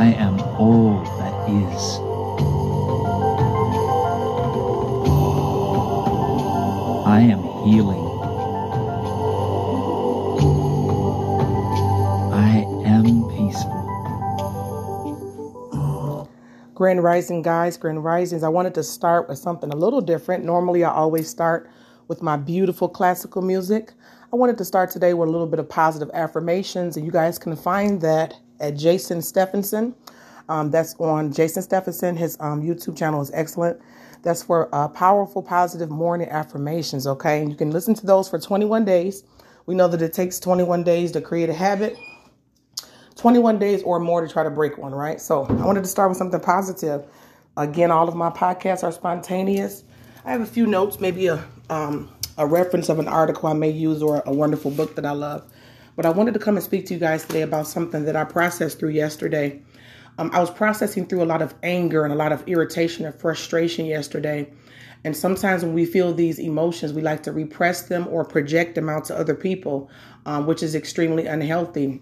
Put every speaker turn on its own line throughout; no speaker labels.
I am all that is. I am healing. I am peaceful.
Grand Rising, guys, Grand Risings. I wanted to start with something a little different. Normally, I always start with my beautiful classical music. I wanted to start today with a little bit of positive affirmations, and you guys can find that at Jason Stephenson. Um, that's on Jason Stephenson. His um, YouTube channel is excellent. That's for uh, powerful, positive morning affirmations, okay? And you can listen to those for 21 days. We know that it takes 21 days to create a habit. 21 days or more to try to break one, right? So I wanted to start with something positive. Again, all of my podcasts are spontaneous. I have a few notes, maybe a um, a reference of an article I may use or a wonderful book that I love. But I wanted to come and speak to you guys today about something that I processed through yesterday. Um, I was processing through a lot of anger and a lot of irritation and frustration yesterday. And sometimes when we feel these emotions, we like to repress them or project them out to other people, um, which is extremely unhealthy.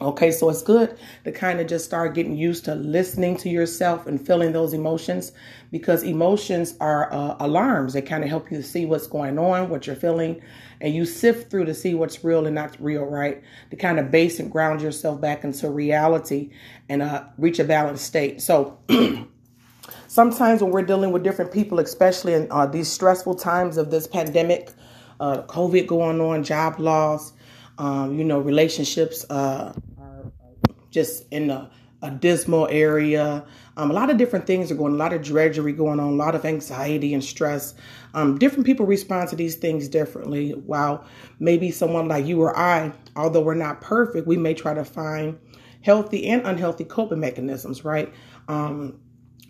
Okay, so it's good to kind of just start getting used to listening to yourself and feeling those emotions because emotions are uh, alarms. They kind of help you see what's going on, what you're feeling, and you sift through to see what's real and not real, right? To kind of base and ground yourself back into reality and uh, reach a balanced state. So, sometimes when we're dealing with different people, especially in uh, these stressful times of this pandemic, uh, COVID going on, job loss, um, you know, relationships uh, just in a, a dismal area. Um, a lot of different things are going, a lot of drudgery going on, a lot of anxiety and stress. Um, different people respond to these things differently. While maybe someone like you or I, although we're not perfect, we may try to find healthy and unhealthy coping mechanisms, right? Um,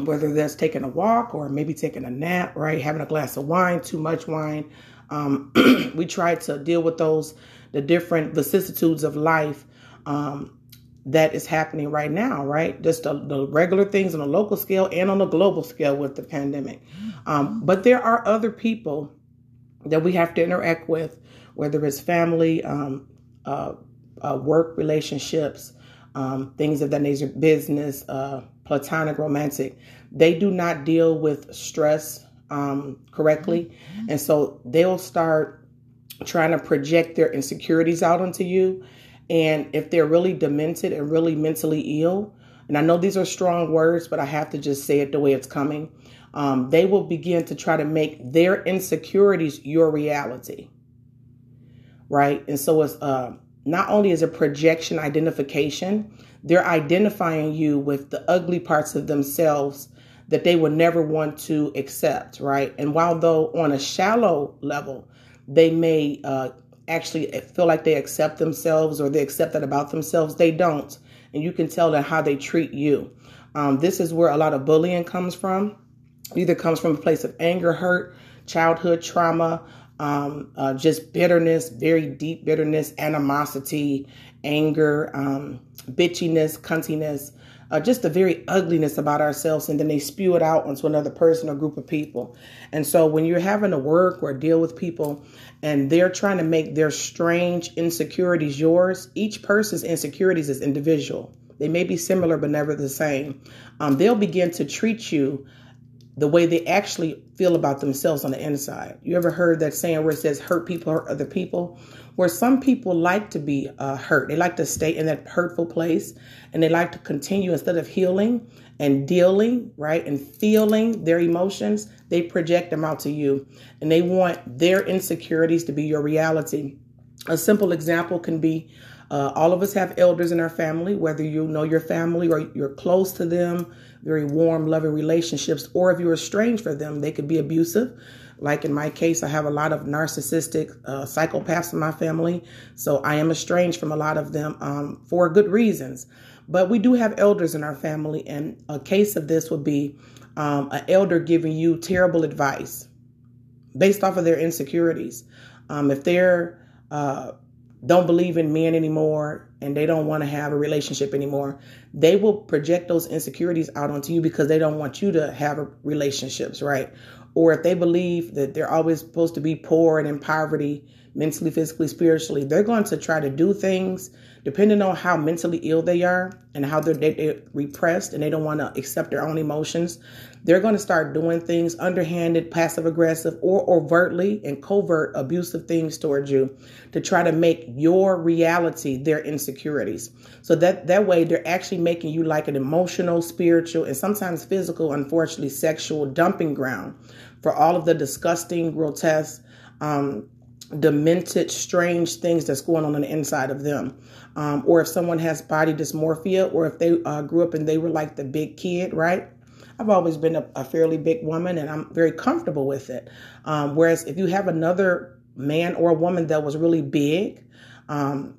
whether that's taking a walk or maybe taking a nap, right? Having a glass of wine, too much wine. Um, we try to deal with those the different vicissitudes of life um, that is happening right now, right? Just the, the, regular things on a local scale and on a global scale with the pandemic. Um, but there are other people that we have to interact with, whether it's family, um, uh, uh, work relationships, um, things of that nature, business, uh, platonic, romantic. They do not deal with stress um, correctly. And so they'll start trying to project their insecurities out onto you. And if they're really demented and really mentally ill, and I know these are strong words, but I have to just say it the way it's coming, um, they will begin to try to make their insecurities your reality. Right? And so it's uh, not only is it projection identification, they're identifying you with the ugly parts of themselves that they would never want to accept, right? And while though on a shallow level, they may uh, actually feel like they accept themselves or they accept that about themselves. They don't. And you can tell that how they treat you. Um, this is where a lot of bullying comes from. either comes from a place of anger, hurt, childhood trauma, um, uh, just bitterness, very deep bitterness, animosity, anger, um, bitchiness, cuntiness, uh, just the very ugliness about ourselves, and then they spew it out onto another person or group of people. And so when you're having to work or deal with people and they're trying to make their strange insecurities yours, each person's insecurities is individual. They may be similar, but never the same. Um, they'll begin to treat you the way they actually feel about themselves on the inside. You ever heard that saying where it says hurt people hurt other people? Where some people like to be uh, hurt, they like to stay in that hurtful place and they like to continue instead of healing and dealing, right, and feeling their emotions, they project them out to you and they want their insecurities to be your reality. A simple example can be uh, all of us have elders in our family, whether you know your family or you're close to them, very warm, loving relationships, or if you're estranged from them, they could be abusive. Like in my case, I have a lot of narcissistic uh, psychopaths in my family, so I am estranged from a lot of them um, for good reasons. But we do have elders in our family, and a case of this would be um, an elder giving you terrible advice based off of their insecurities. Um, if they're uh, don't believe in men anymore and they don't want to have a relationship anymore, they will project those insecurities out onto you because they don't want you to have relationships, right? Or if they believe that they're always supposed to be poor and in poverty, mentally, physically, spiritually, they're going to try to do things depending on how mentally ill they are and how they're, they're repressed and they don't want to accept their own emotions. They're going to start doing things underhanded, passive aggressive, or overtly and covert abusive things towards you to try to make your reality their insecurities. So that that way they're actually making you like an emotional, spiritual, and sometimes physical, unfortunately, sexual dumping ground for all of the disgusting, grotesque, um, demented, strange things that's going on on the inside of them. Um, or if someone has body dysmorphia, or if they uh, grew up and they were like the big kid, right? I've always been a, a fairly big woman and I'm very comfortable with it. Um, whereas if you have another man or a woman that was really big um,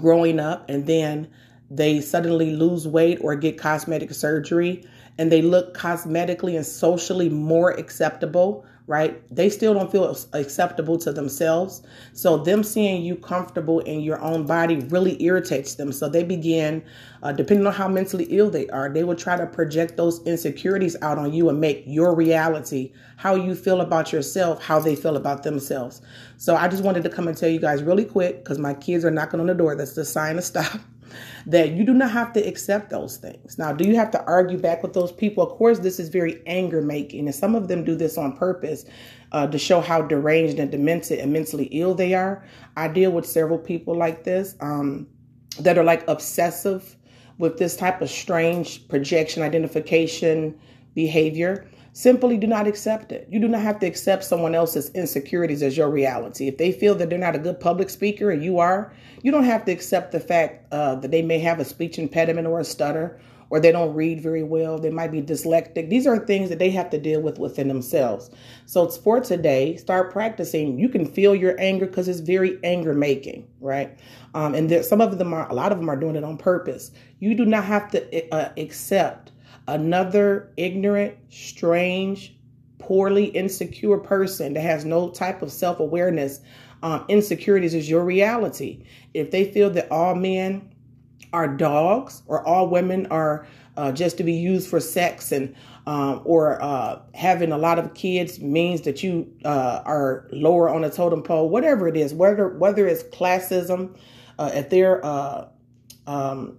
growing up and then they suddenly lose weight or get cosmetic surgery and they look cosmetically and socially more acceptable right? They still don't feel acceptable to themselves. So them seeing you comfortable in your own body really irritates them. So they begin, uh, depending on how mentally ill they are, they will try to project those insecurities out on you and make your reality, how you feel about yourself, how they feel about themselves. So I just wanted to come and tell you guys really quick because my kids are knocking on the door. That's the sign to stop that you do not have to accept those things. Now, do you have to argue back with those people? Of course, this is very anger making, and some of them do this on purpose uh, to show how deranged and demented and mentally ill they are. I deal with several people like this um, that are like obsessive with this type of strange projection identification behavior Simply do not accept it. You do not have to accept someone else's insecurities as your reality. If they feel that they're not a good public speaker and you are, you don't have to accept the fact uh, that they may have a speech impediment or a stutter or they don't read very well. They might be dyslexic. These are things that they have to deal with within themselves. So for today, start practicing. You can feel your anger because it's very anger making, right? Um, and there, some of them are, a lot of them are doing it on purpose. You do not have to uh, accept another ignorant, strange, poorly insecure person that has no type of self awareness, um, insecurities is your reality. If they feel that all men are dogs or all women are uh, just to be used for sex and um, or uh, having a lot of kids means that you uh, are lower on the totem pole, whatever it is, whether whether it's classism, uh, if they're uh, um,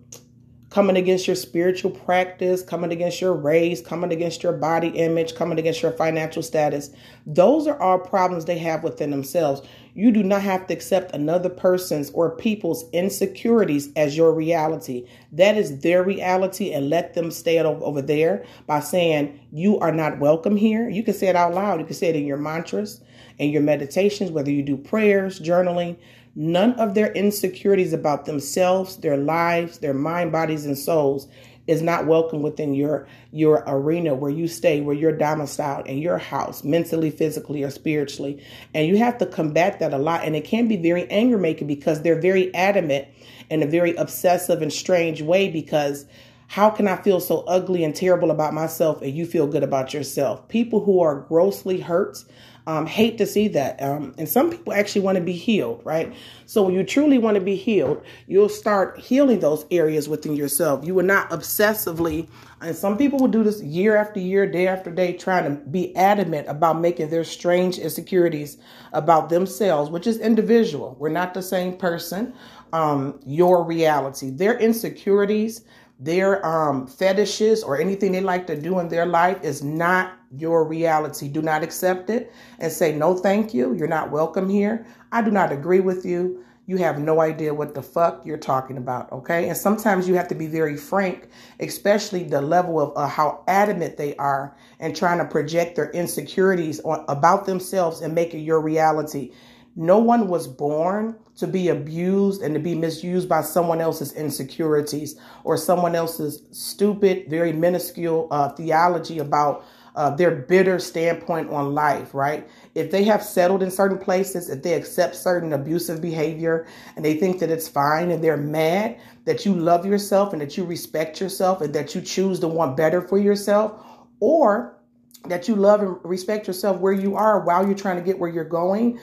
coming against your spiritual practice, coming against your race, coming against your body image, coming against your financial status. Those are all problems they have within themselves. You do not have to accept another person's or people's insecurities as your reality. That is their reality and let them stay over there by saying, You are not welcome here. You can say it out loud. You can say it in your mantras and your meditations, whether you do prayers, journaling None of their insecurities about themselves, their lives, their mind, bodies, and souls is not welcome within your your arena where you stay, where you're domiciled in your house, mentally, physically, or spiritually. And you have to combat that a lot. And it can be very anger making because they're very adamant in a very obsessive and strange way because how can I feel so ugly and terrible about myself and you feel good about yourself? People who are grossly hurt um, hate to see that. Um, and some people actually want to be healed, right? So when you truly want to be healed, you'll start healing those areas within yourself. You will not obsessively, and some people will do this year after year, day after day, trying to be adamant about making their strange insecurities about themselves, which is individual. We're not the same person. Um, your reality, their insecurities, their um, fetishes or anything they like to do in their life is not your reality. Do not accept it and say, no, thank you. You're not welcome here. I do not agree with you. You have no idea what the fuck you're talking about. Okay. And sometimes you have to be very frank, especially the level of uh, how adamant they are and trying to project their insecurities on, about themselves and make it your reality. No one was born to be abused and to be misused by someone else's insecurities or someone else's stupid, very minuscule uh, theology about uh, their bitter standpoint on life, right? If they have settled in certain places, if they accept certain abusive behavior and they think that it's fine and they're mad that you love yourself and that you respect yourself and that you choose to want better for yourself, or that you love and respect yourself where you are while you're trying to get where you're going,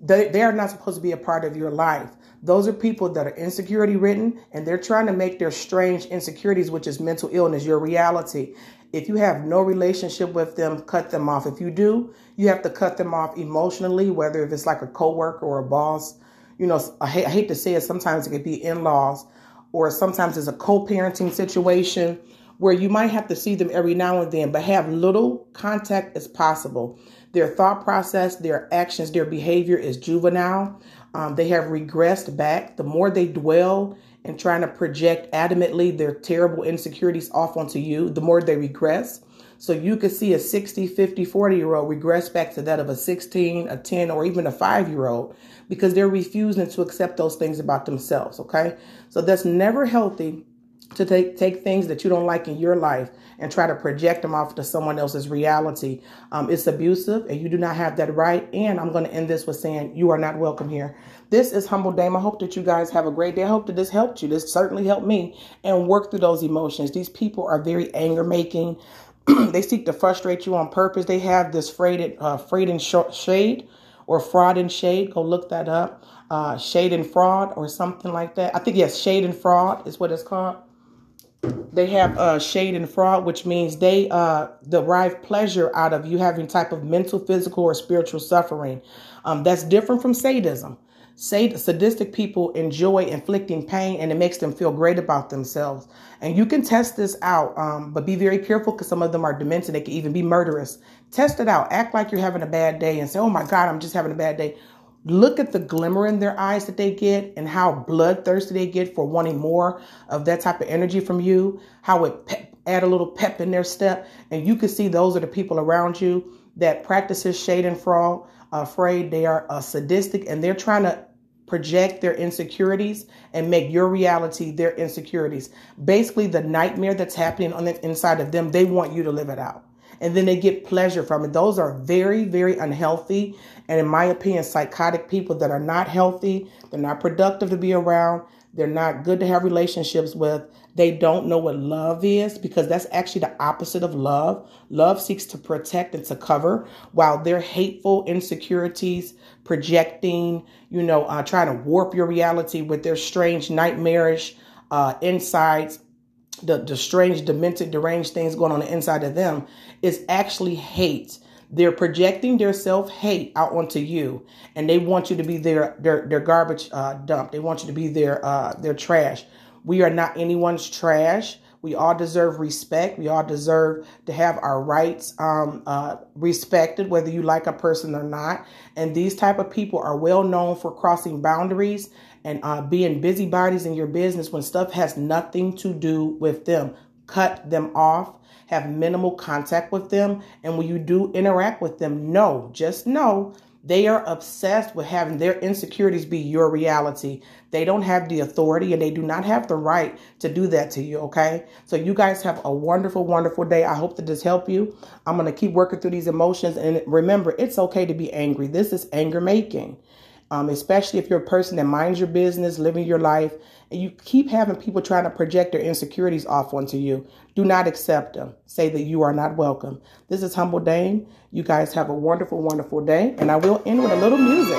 they, they are not supposed to be a part of your life. Those are people that are insecurity ridden and they're trying to make their strange insecurities, which is mental illness, your reality. If you have no relationship with them, cut them off. If you do, you have to cut them off emotionally, whether if it's like a coworker or a boss. You know, I hate, I hate to say it, sometimes it could be in laws, or sometimes it's a co parenting situation where you might have to see them every now and then, but have little contact as possible. Their thought process, their actions, their behavior is juvenile. Um, they have regressed back. The more they dwell and trying to project adamantly their terrible insecurities off onto you, the more they regress. So you could see a 60, 50, 40 year old regress back to that of a 16, a 10, or even a five year old because they're refusing to accept those things about themselves. Okay. So that's never healthy to take, take things that you don't like in your life and try to project them off to someone else's reality. Um, it's abusive and you do not have that right. And I'm going to end this with saying you are not welcome here. This is Humble Dame. I hope that you guys have a great day. I hope that this helped you. This certainly helped me and work through those emotions. These people are very anger making. they seek to frustrate you on purpose. They have this freighted, uh, shade or fraud and shade. Go look that up. Uh, shade and fraud or something like that. I think yes, shade and fraud is what it's called they have uh, shade and fraud, which means they uh, derive pleasure out of you having type of mental, physical, or spiritual suffering. Um, that's different from sadism. Sad- sadistic people enjoy inflicting pain and it makes them feel great about themselves. And you can test this out, um, but be very careful because some of them are demented. They can even be murderous. Test it out. Act like you're having a bad day and say, oh my God, I'm just having a bad day look at the glimmer in their eyes that they get and how bloodthirsty they get for wanting more of that type of energy from you, how it pep, add a little pep in their step. And you can see those are the people around you that practices shade and fraud, afraid they are uh, sadistic and they're trying to project their insecurities and make your reality their insecurities. Basically, the nightmare that's happening on the inside of them, they want you to live it out and then they get pleasure from it. Those are very, very unhealthy. And in my opinion, psychotic people that are not healthy, they're not productive to be around, they're not good to have relationships with. They don't know what love is because that's actually the opposite of love. Love seeks to protect and to cover, while their hateful insecurities, projecting, you know, uh, trying to warp your reality with their strange, nightmarish uh, insights the, the strange, demented, deranged things going on the inside of them is actually hate. They're projecting their self hate out onto you, and they want you to be their their, their garbage uh, dump. They want you to be their uh, their trash. We are not anyone's trash. We all deserve respect. We all deserve to have our rights um, uh, respected, whether you like a person or not. And these type of people are well known for crossing boundaries and uh, being busybodies in your business when stuff has nothing to do with them. Cut them off. Have minimal contact with them. And when you do interact with them, know, just know they are obsessed with having their insecurities be your reality. They don't have the authority and they do not have the right to do that to you, okay? So you guys have a wonderful, wonderful day. I hope that this helped you. I'm going to keep working through these emotions. And remember, it's okay to be angry. This is anger making um, especially if you're a person that minds your business, living your life, and you keep having people trying to project their insecurities off onto you. Do not accept them. Say that you are not welcome. This is Humble Dame. You guys have a wonderful, wonderful day, and I will end with a little music.